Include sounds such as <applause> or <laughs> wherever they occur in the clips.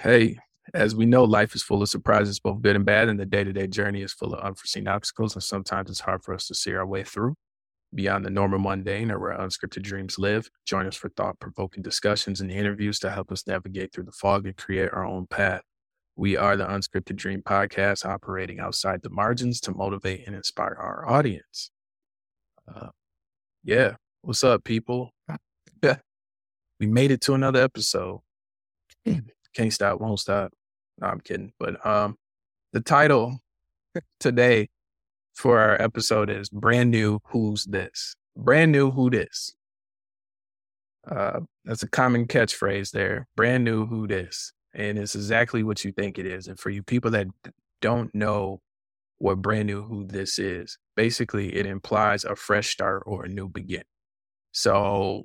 Hey, as we know, life is full of surprises, both good and bad, and the day to day journey is full of unforeseen obstacles. And sometimes it's hard for us to see our way through beyond the normal mundane or where unscripted dreams live. Join us for thought provoking discussions and interviews to help us navigate through the fog and create our own path. We are the Unscripted Dreams Podcast, operating outside the margins to motivate and inspire our audience. Uh, yeah, what's up, people? <laughs> we made it to another episode. <clears throat> Can't stop, won't stop. No, I'm kidding. But um, the title <laughs> today for our episode is brand new. Who's this? Brand new. Who this? Uh, that's a common catchphrase there. Brand new. Who this? And it's exactly what you think it is. And for you people that don't know what brand new who this is, basically it implies a fresh start or a new beginning. So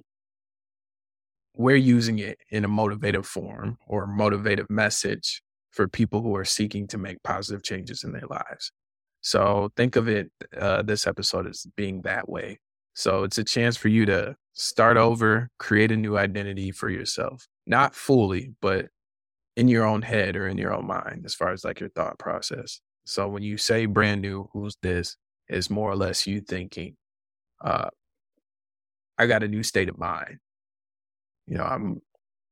we're using it in a motivative form or motivative message for people who are seeking to make positive changes in their lives. So think of it, uh, this episode as being that way. So it's a chance for you to start over, create a new identity for yourself, not fully, but in your own head or in your own mind, as far as like your thought process. So when you say brand new, who's this? Is more or less you thinking, uh, I got a new state of mind you know, I'm,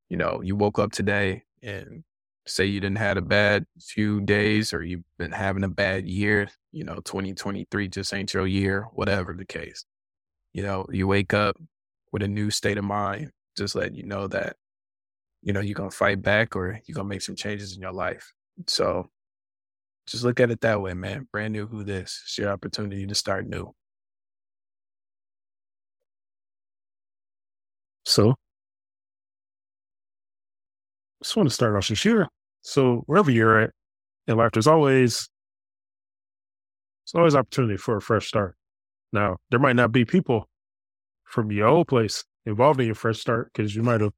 you know, you woke up today and say you didn't had a bad few days or you've been having a bad year, you know, 2023 just ain't your year, whatever the case. You know, you wake up with a new state of mind, just letting you know that, you know, you're going to fight back or you're going to make some changes in your life. So just look at it that way, man. Brand new who this. It's your opportunity to start new. So just want to start off this year. So wherever you're at in life, there's always there's always opportunity for a fresh start. Now, there might not be people from your old place involved in your fresh start because you might have,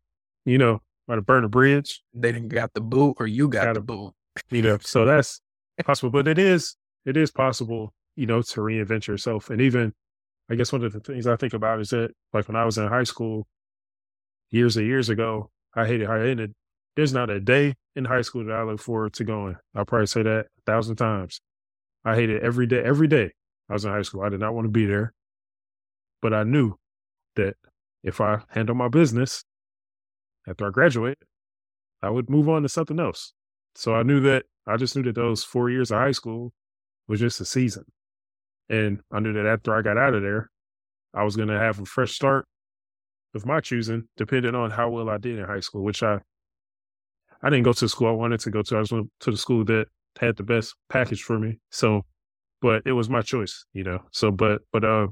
you know, might have burned a bridge. They didn't got the boot or you got, got the boot. You know, so that's possible. But it is it is possible, you know, to reinvent yourself. And even I guess one of the things I think about is that like when I was in high school years and years ago, I hated how I ended there's not a day in high school that I look forward to going. I'll probably say that a thousand times. I hated every day. Every day I was in high school, I did not want to be there. But I knew that if I handle my business after I graduate, I would move on to something else. So I knew that I just knew that those four years of high school was just a season. And I knew that after I got out of there, I was going to have a fresh start of my choosing, depending on how well I did in high school, which I I didn't go to the school I wanted to go to. I just went to the school that had the best package for me. So, but it was my choice, you know. So, but, but, uh,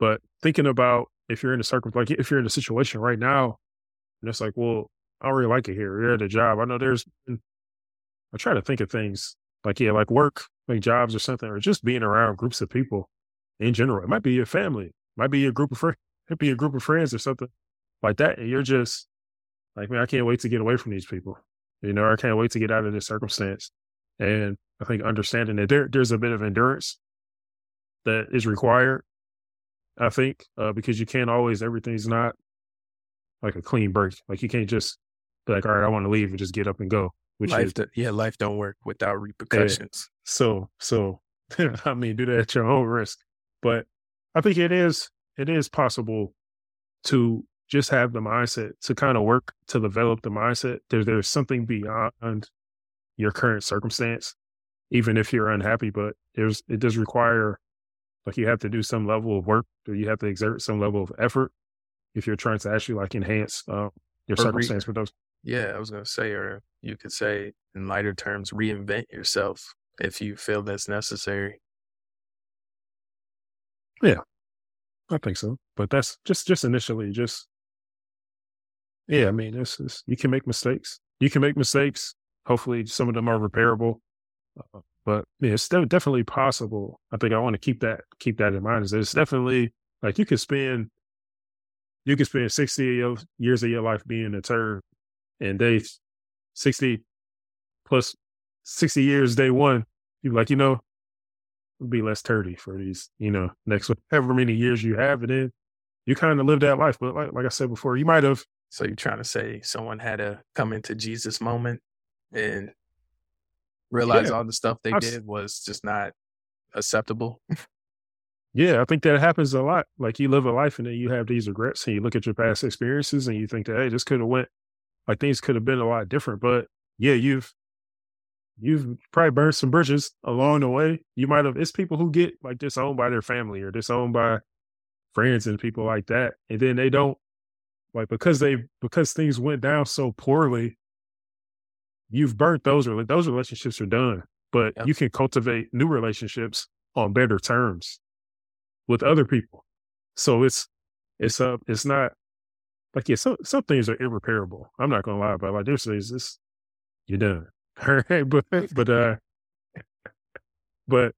but thinking about if you're in a circle, like if you're in a situation right now, and it's like, well, I don't really like it here. You're at a job. I know there's, I try to think of things like, yeah, like work, like jobs or something, or just being around groups of people in general. It might be your family, might be a group of friends, it might be a group of friends or something like that. And you're just, like, man, I can't wait to get away from these people. You know, I can't wait to get out of this circumstance. And I think understanding that there, there's a bit of endurance that is required. I think uh, because you can't always everything's not like a clean break. Like you can't just be like, all right, I want to leave and just get up and go. Which life, is, yeah, life don't work without repercussions. Yeah. So, so <laughs> I mean, do that at your own risk. But I think it is it is possible to just have the mindset to kind of work to develop the mindset. There, there's something beyond your current circumstance, even if you're unhappy, but there's, it does require like you have to do some level of work or you have to exert some level of effort if you're trying to actually like enhance uh, your or circumstance re- with those. Yeah, I was going to say, or you could say in lighter terms, reinvent yourself if you feel that's necessary. Yeah, I think so. But that's just, just initially just yeah, I mean, it's, it's, you can make mistakes. You can make mistakes. Hopefully, some of them are repairable. Uh, but yeah, it's definitely possible. I think I want to keep that keep that in mind. Is it's definitely like you could spend you could spend sixty years of your life being a turd, and day sixty plus sixty years day one, you like you know be less turdy for these you know next <laughs> however many years you have, and then you kind of live that life. But like like I said before, you might have So you're trying to say someone had a come into Jesus moment and realize Yeah. all the stuff they I've did was just not acceptable. Yeah, I think that happens a lot. Like you live a life and then you have these regrets and you look at your past experiences and you think that, hey, this could have went like things could have been a lot different. But yeah, you've you've probably burned some bridges along the way. You might have it's people who get like disowned by their family or disowned by friends and people like that. And then they mm. don't like because they because things went down so poorly, you've burnt those those relationships are done. But Yep. you can cultivate new relationships on better terms with other people. So it's it's uh it's not like yeah, some some things are irreparable. I'm not gonna lie about like there's things this you're done. <laughs> All right. But but uh but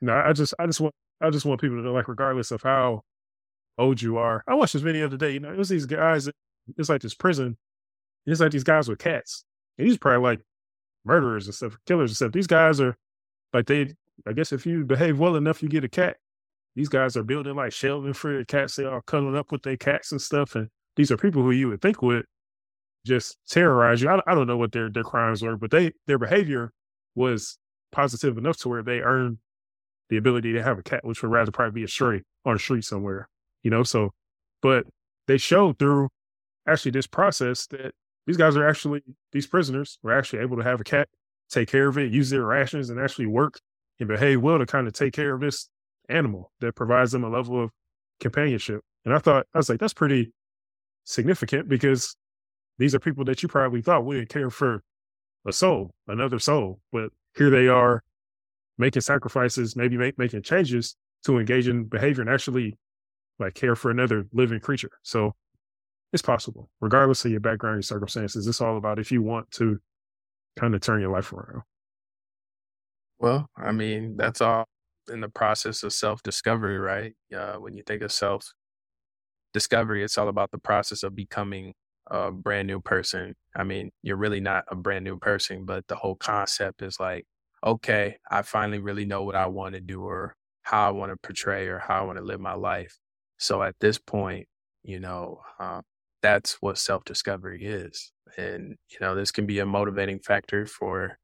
no, I just I just want I just want people to know like regardless of how old you are. I watched this video the other day, you know, it was these guys it's like this prison. It's like these guys with cats. And these probably like murderers and stuff, killers and stuff. These guys are like they I guess if you behave well enough, you get a cat. These guys are building like shelving for the cats. They all cuddling up with their cats and stuff. And these are people who you would think would just terrorize you. I, I don't know what their their crimes were, but they their behavior was positive enough to where they earned the ability to have a cat, which would rather probably be a stray on the street somewhere. You know, so but they showed through actually this process that these guys are actually these prisoners were actually able to have a cat, take care of it, use their rations, and actually work and behave well to kind of take care of this animal that provides them a level of companionship. And I thought I was like, that's pretty significant because these are people that you probably thought wouldn't care for a soul, another soul, but here they are making sacrifices, maybe make, making changes to engage in behavior and actually like care for another living creature. So it's possible, regardless of your background, your circumstances. It's all about if you want to kind of turn your life around. Well, I mean, that's all in the process of self discovery, right? Uh, when you think of self discovery, it's all about the process of becoming a brand new person. I mean, you're really not a brand new person, but the whole concept is like, okay, I finally really know what I want to do or how I want to portray or how I want to live my life. So at this point, you know, uh, that's what self discovery is. And, you know, this can be a motivating factor for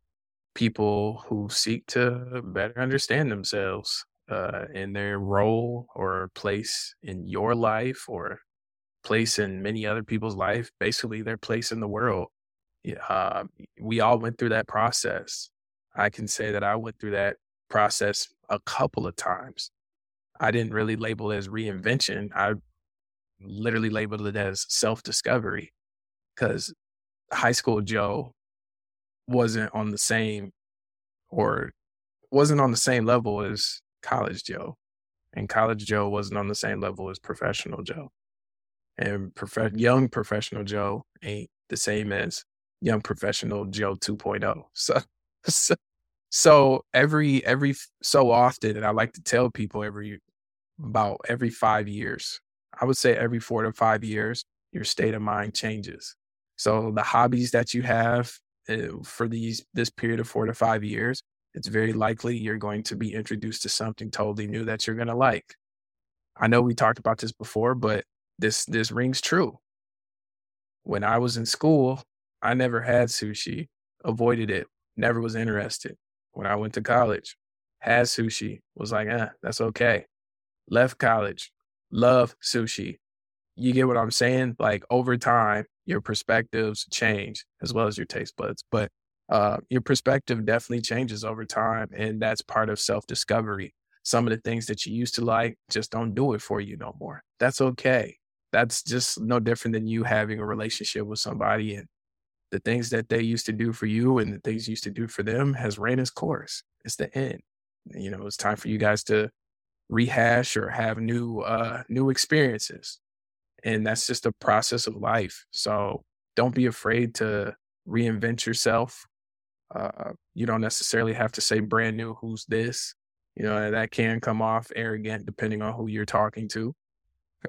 people who seek to better understand themselves uh, in their role or place in your life or place in many other people's life, basically their place in the world. Uh, we all went through that process. I can say that I went through that process a couple of times. I didn't really label it as reinvention. I literally labeled it as self discovery because high school Joe wasn't on the same or wasn't on the same level as college Joe. And college Joe wasn't on the same level as professional Joe. And prof- young professional Joe ain't the same as young professional Joe 2.0. <laughs> So, so, so every every so often, and I like to tell people every about every five years, I would say every four to five years, your state of mind changes. So the hobbies that you have uh, for these this period of four to five years, it's very likely you're going to be introduced to something totally new that you're going to like. I know we talked about this before, but this this rings true. When I was in school, I never had sushi, avoided it, never was interested. When I went to college, had sushi, was like, eh, that's okay. Left college, love sushi. You get what I'm saying? Like over time, your perspectives change as well as your taste buds. But uh, your perspective definitely changes over time. And that's part of self discovery. Some of the things that you used to like just don't do it for you no more. That's okay. That's just no different than you having a relationship with somebody and the things that they used to do for you and the things you used to do for them has ran its course. It's the end. You know, it's time for you guys to rehash or have new uh new experiences. And that's just a process of life. So don't be afraid to reinvent yourself. Uh you don't necessarily have to say brand new who's this. You know, that can come off arrogant depending on who you're talking to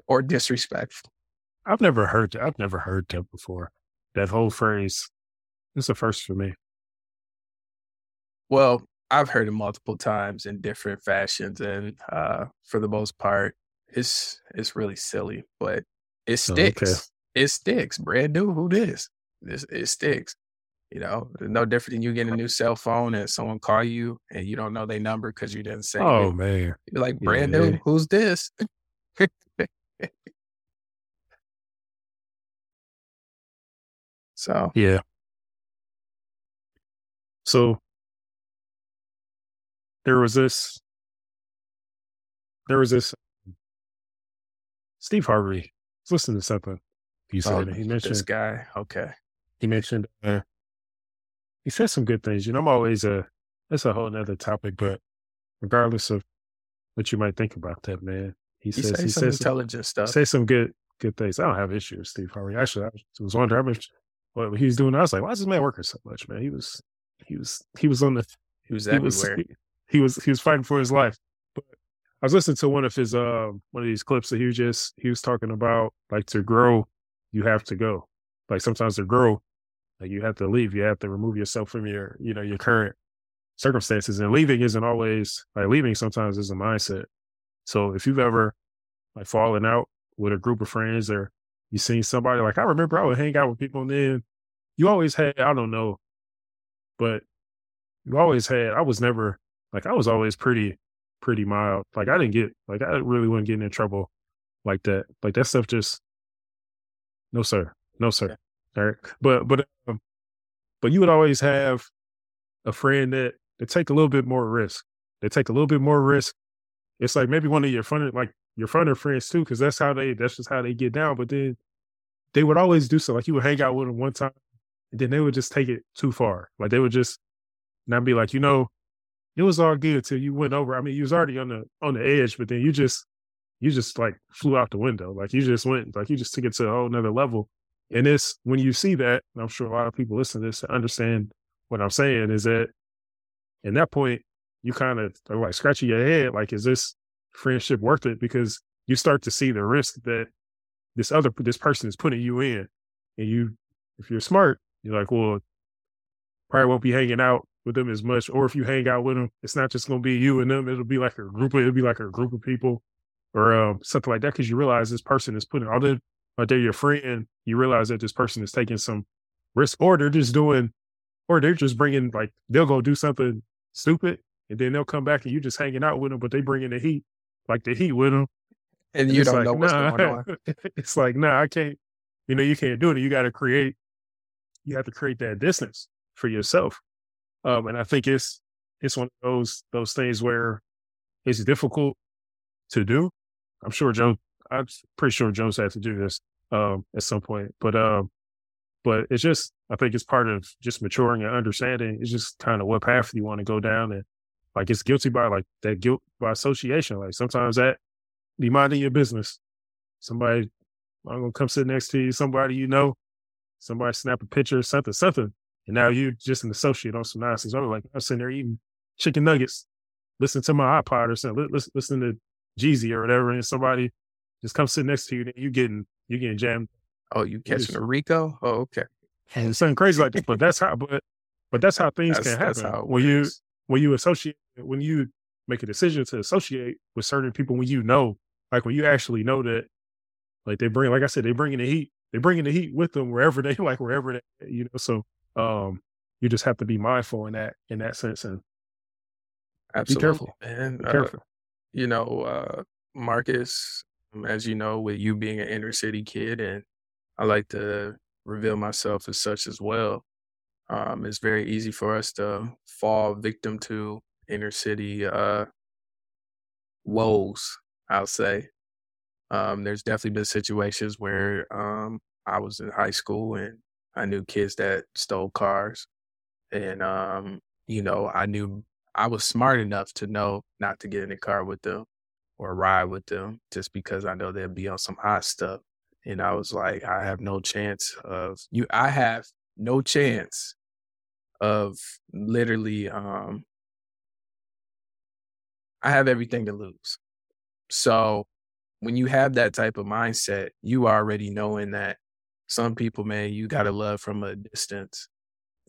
or disrespectful. I've never heard. I've never heard that before. That whole phrase. It's a first for me. Well, I've heard it multiple times in different fashions, and uh, for the most part, it's it's really silly, but it Oh, okay. sticks. it sticks. Brand new, who this? This it sticks. You know, no different than you getting a new cell phone and someone call you and you don't know their number because you didn't say. Oh it. man, you're like brand yeah. new. Who's this? <laughs> so yeah. So there was this. There was this. Steve Harvey. Let's Listen to something. He said oh, he mentioned this guy. Okay. He mentioned uh, he said some good things. You know, I'm always a that's a whole nother topic, but regardless of what you might think about that, man, he, he says he says intelligent some, stuff. Say some good good things. I don't have issues with Steve Harvey. Actually, I was wondering how much what he was doing. I was like, why is this man working so much, man? He was he was he was on the he was everywhere. He was, he was he was fighting for his life. But I was listening to one of his uh one of these clips that he was just he was talking about like to grow, you have to go. Like sometimes to grow, like you have to leave. You have to remove yourself from your, you know, your current circumstances. And leaving isn't always like leaving sometimes is a mindset. So if you've ever like fallen out with a group of friends or you seen somebody like I remember I would hang out with people and then you always had, I don't know, but you always had, I was never like I was always pretty, pretty mild. Like I didn't get like I really wasn't getting in trouble like that. Like that stuff just no sir. No sir. Right. But but um, but you would always have a friend that they take a little bit more risk. They take a little bit more risk. It's like maybe one of your fun like your funner friends too, because that's how they that's just how they get down. But then they would always do so. Like you would hang out with them one time, and then they would just take it too far. Like they would just not be like, you know, it was all good till you went over. I mean, you was already on the on the edge, but then you just you just like flew out the window. Like you just went like you just took it to a whole nother level. And it's when you see that, I'm sure a lot of people listen to this to understand what I'm saying is that in that point, you kind of like scratching your head, like, is this friendship worth it? Because you start to see the risk that this other this person is putting you in. And you if you're smart, you're like, well, probably won't be hanging out with them as much. Or if you hang out with them, it's not just gonna be you and them, it'll be like a group of it'll be like a group of people or um, something like that. Cause you realize this person is putting all the or they're your friend, you realize that this person is taking some risk, or they're just doing, or they're just bringing like they'll go do something stupid, and then they'll come back and you're just hanging out with them, but they bring in the heat, like the heat with them, and, and you don't like, know what's nah. going on. <laughs> it's like, nah, I can't. You know, you can't do it. You got to create. You have to create that distance for yourself, um, and I think it's it's one of those those things where it's difficult to do. I'm sure Joe I'm pretty sure Jones had to do this um, at some point, but um, but it's just I think it's part of just maturing and understanding. It's just kind of what path you want to go down, and like it's guilty by like that guilt by association. Like sometimes that be minding your business. Somebody I'm gonna come sit next to you. Somebody you know. Somebody snap a picture, something, something, and now you're just an associate on some nonsense. I'm like I'm sitting there eating chicken nuggets, listening to my iPod or something, listen, listening to Jeezy or whatever, and somebody just come sit next to you. And you getting you getting jammed. Oh, you catching a RICO? Oh, okay. And something crazy like that. But that's how. But but that's how things that's, can happen when you when you associate when you make a decision to associate with certain people when you know like when you actually know that like they bring like I said they bring in the heat they bring in the heat with them wherever they <laughs> like wherever they you know so um you just have to be mindful in that in that sense and Absolutely, be careful and be careful. Uh, you know, uh, Marcus, um, as you know, with you being an inner city kid, and I like to reveal myself as such as well. Um, it's very easy for us to fall victim to inner city uh, woes. I'll say. Um, there's definitely been situations where um, I was in high school and I knew kids that stole cars, and um, you know, I knew I was smart enough to know not to get in the car with them or ride with them just because I know they'd be on some hot stuff. And I was like, I have no chance of you. I have no chance of literally, um, I have everything to lose. So when you have that type of mindset, you already knowing that some people, man, you got to love from a distance.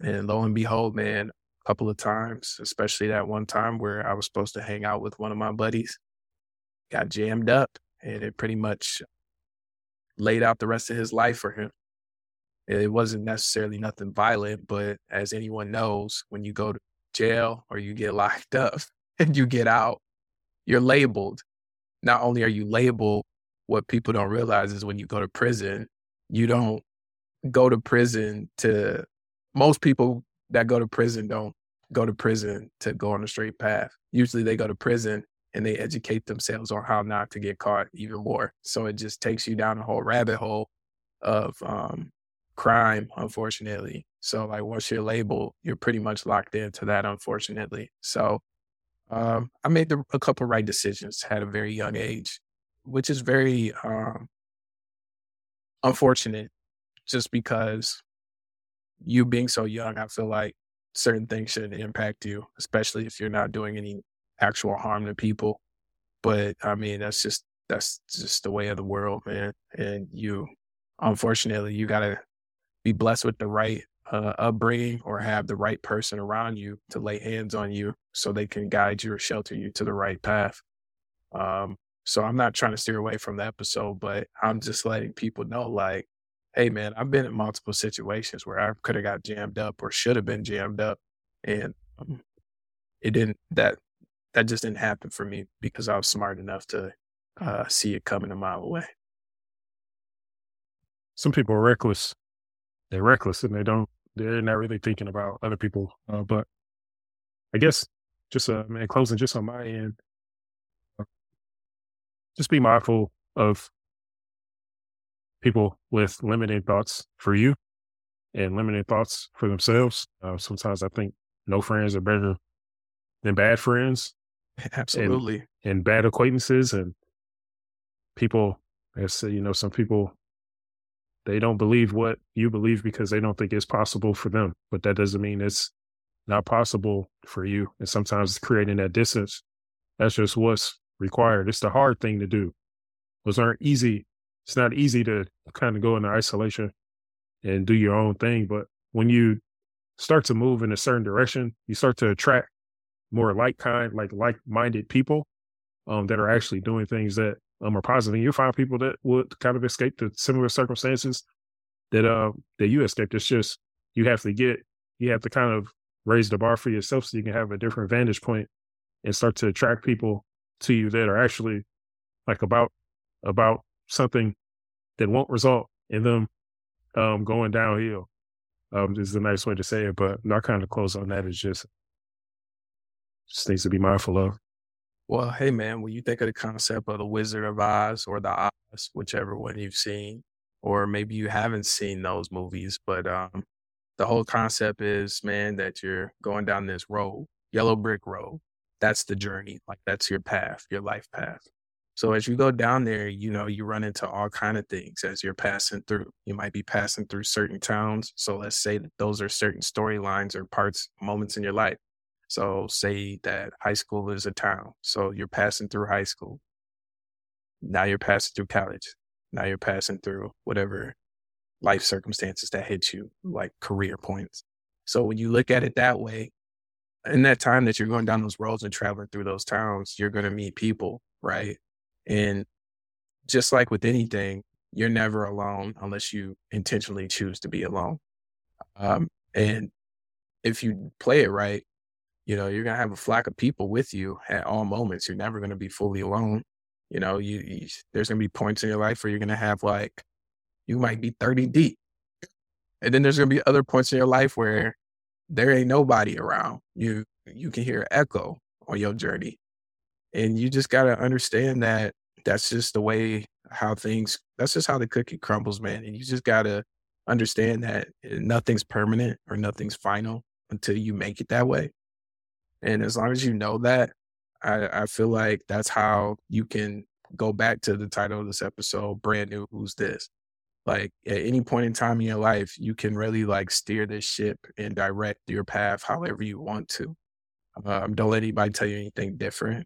And lo and behold, man, a couple of times, especially that one time where I was supposed to hang out with one of my buddies got jammed up and it pretty much laid out the rest of his life for him. It wasn't necessarily nothing violent, but as anyone knows, when you go to jail or you get <laughs> locked up and you get out, you're labeled. Not only are you labeled, what people don't realize is when you go to prison, you don't go to prison to most people that go to prison don't go to prison to go on a straight path. Usually they go to prison and they educate themselves on how not to get caught even more. So it just takes you down a whole rabbit hole of um, crime, unfortunately. So like once you're labeled, you're pretty much locked into that, unfortunately. So um, I made the, a couple right decisions at a very young age, which is very um, unfortunate, just because you being so young, I feel like certain things shouldn't impact you, especially if you're not doing any actual harm to people. But I mean, that's just that's just the way of the world, man. And you, unfortunately, you gotta be blessed with the right uh, upbringing or have the right person around you to lay hands on you so they can guide you or shelter you to the right path. Um, so I'm not trying to steer away from the episode, but I'm just letting people know, like, hey, man, I've been in multiple situations where I could have got jammed up or should have been jammed up, and um, it didn't. That that just didn't happen for me because I was smart enough to uh, see it coming a mile away. Some people are reckless. They're reckless and they don't they're not really thinking about other people. Uh, but I guess just uh, man, closing just on my end, just be mindful of people with limited thoughts for you and limited thoughts for themselves. Uh, sometimes I think no friends are better than bad friends. <laughs> Absolutely. And, and bad acquaintances and people, as you know, some people they don't believe what you believe because they don't think it's possible for them. But that doesn't mean it's not possible for you. And sometimes it's creating that distance, that's just what's required. It's the hard thing to do. Those aren't easy. It's not easy to kind of go into isolation and do your own thing. But when you start to move in a certain direction, you start to attract more like kind, like like minded people um, that are actually doing things that um, or positive, and you'll find people that would kind of escape the similar circumstances that uh that you escaped. It's just you have to get you have to kind of raise the bar for yourself so you can have a different vantage point and start to attract people to you that are actually like about about something that won't result in them um going downhill. Um is the nice way to say it, but not kind of close on that is just just things to be mindful of. Well, hey man, when you think of the concept of the Wizard of Oz or the Oz, whichever one you've seen, or maybe you haven't seen those movies, but um, the whole concept is, man, that you're going down this road, yellow brick road. That's the journey. Like that's your path, your life path. So as you go down there, you know, you run into all kind of things as you're passing through. You might be passing through certain towns. So let's say that those are certain storylines or parts, moments in your life. So say that high school is a town. So you're passing through high school. Now you're passing through college. Now you're passing through whatever life circumstances that hit you, like career points. So when you look at it that way, in that time that you're going down those roads and traveling through those towns, you're going to meet people, right? And just like with anything, you're never alone unless you intentionally choose to be alone. Um, and if you play it right, you know, you're gonna have a flock of people with you at all moments. You're never gonna be fully alone. You know, you, you there's gonna be points in your life where you're gonna have like you might be 30 deep. And then there's gonna be other points in your life where there ain't nobody around. You you can hear echo on your journey. And you just gotta understand that that's just the way how things that's just how the cookie crumbles, man. And you just gotta understand that eh, nothing's permanent or nothing's final until you make it that way. And as long as you know that, I, I feel like that's how you can go back to the title of this episode, brand new, who's this? Like at any point in time in your life, you can really like steer this ship and direct your path however you want to. Um, don't let anybody tell you anything different.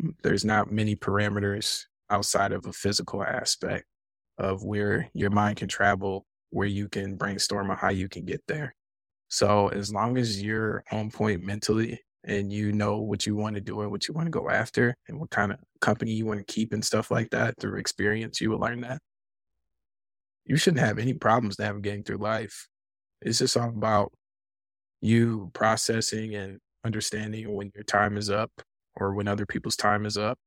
Mm, there's not many parameters outside of a physical aspect of where your mind can travel, where you can brainstorm on how you can get there. So as long as you're on point mentally and you know what you want to do and what you want to go after and what kind of company you want to keep and stuff like that through experience, you will learn that. You shouldn't have any problems navigating through life. It's just all about you processing and understanding when your time is up or when other people's time is up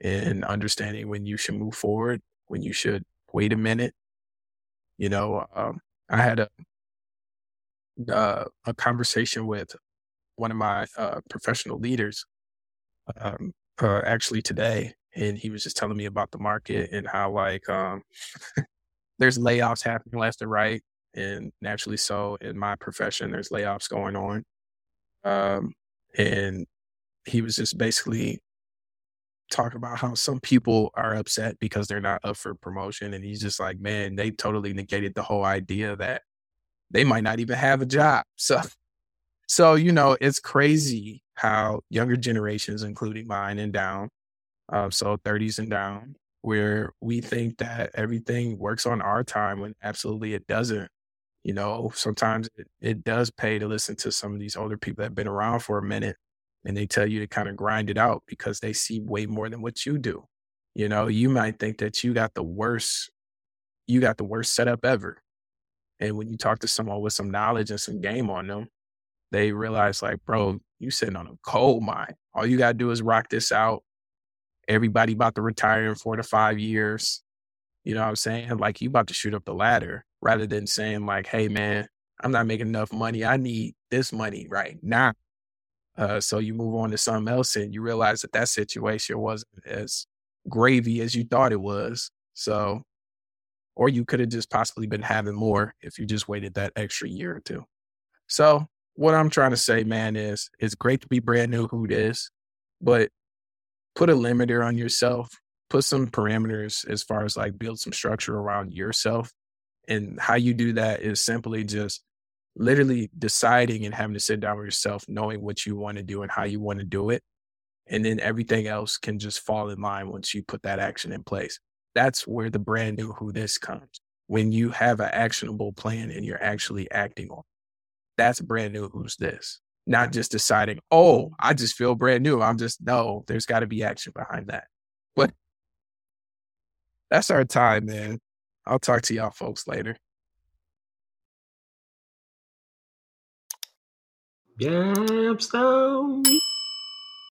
and understanding when you should move forward, when you should wait a minute. You know, um, I had a uh, a conversation with one of my uh, professional leaders um, uh, actually today, and he was just telling me about the market and how like um, <laughs> there's layoffs happening left and right, and naturally so in my profession there's layoffs going on, um, and he was just basically talking about how some people are upset because they're not up for promotion, and he's just like, man, they totally negated the whole idea that they might not even have a job. <laughs> So, so you know, it's crazy how younger generations, including mine and down, uh, so 30s and down, where we think that everything works on our time when absolutely it doesn't. You know, sometimes it, it does pay to listen to some of these older people that have been around for a minute and they tell you to kind of grind it out because they see way more than what you do. You know, you might think that you got the worst, you got the worst setup ever. And when you talk to someone with some knowledge and some game on them, they realize like, bro, you sitting on a coal mine. All you gotta do is rock this out. Everybody about to retire in four to five years. You know what I'm saying? Like you about to shoot up the ladder rather than saying like, hey man, I'm not making enough money. I need this money right now. Uh, so you move on to something else and you realize that that situation wasn't as gravy as you thought it was. So or you could have just possibly been having more if you just waited that extra year or two. So what I'm trying to say, man, is it's great to be brand new who it is, but put a limiter on yourself, put some parameters as far as like build some structure around yourself. And how you do that is simply just literally deciding and having to sit down with yourself, knowing what you want to do and how you want to do it. And then everything else can just fall in line once you put that action in place that's where the brand new who this comes. When you have an actionable plan and you're actually acting on it. That's brand new who's this. Not just deciding, oh, I just feel brand new. I'm just, no, there's got to be action behind that. But that's our time, man. I'll talk to y'all folks later. Gapstone.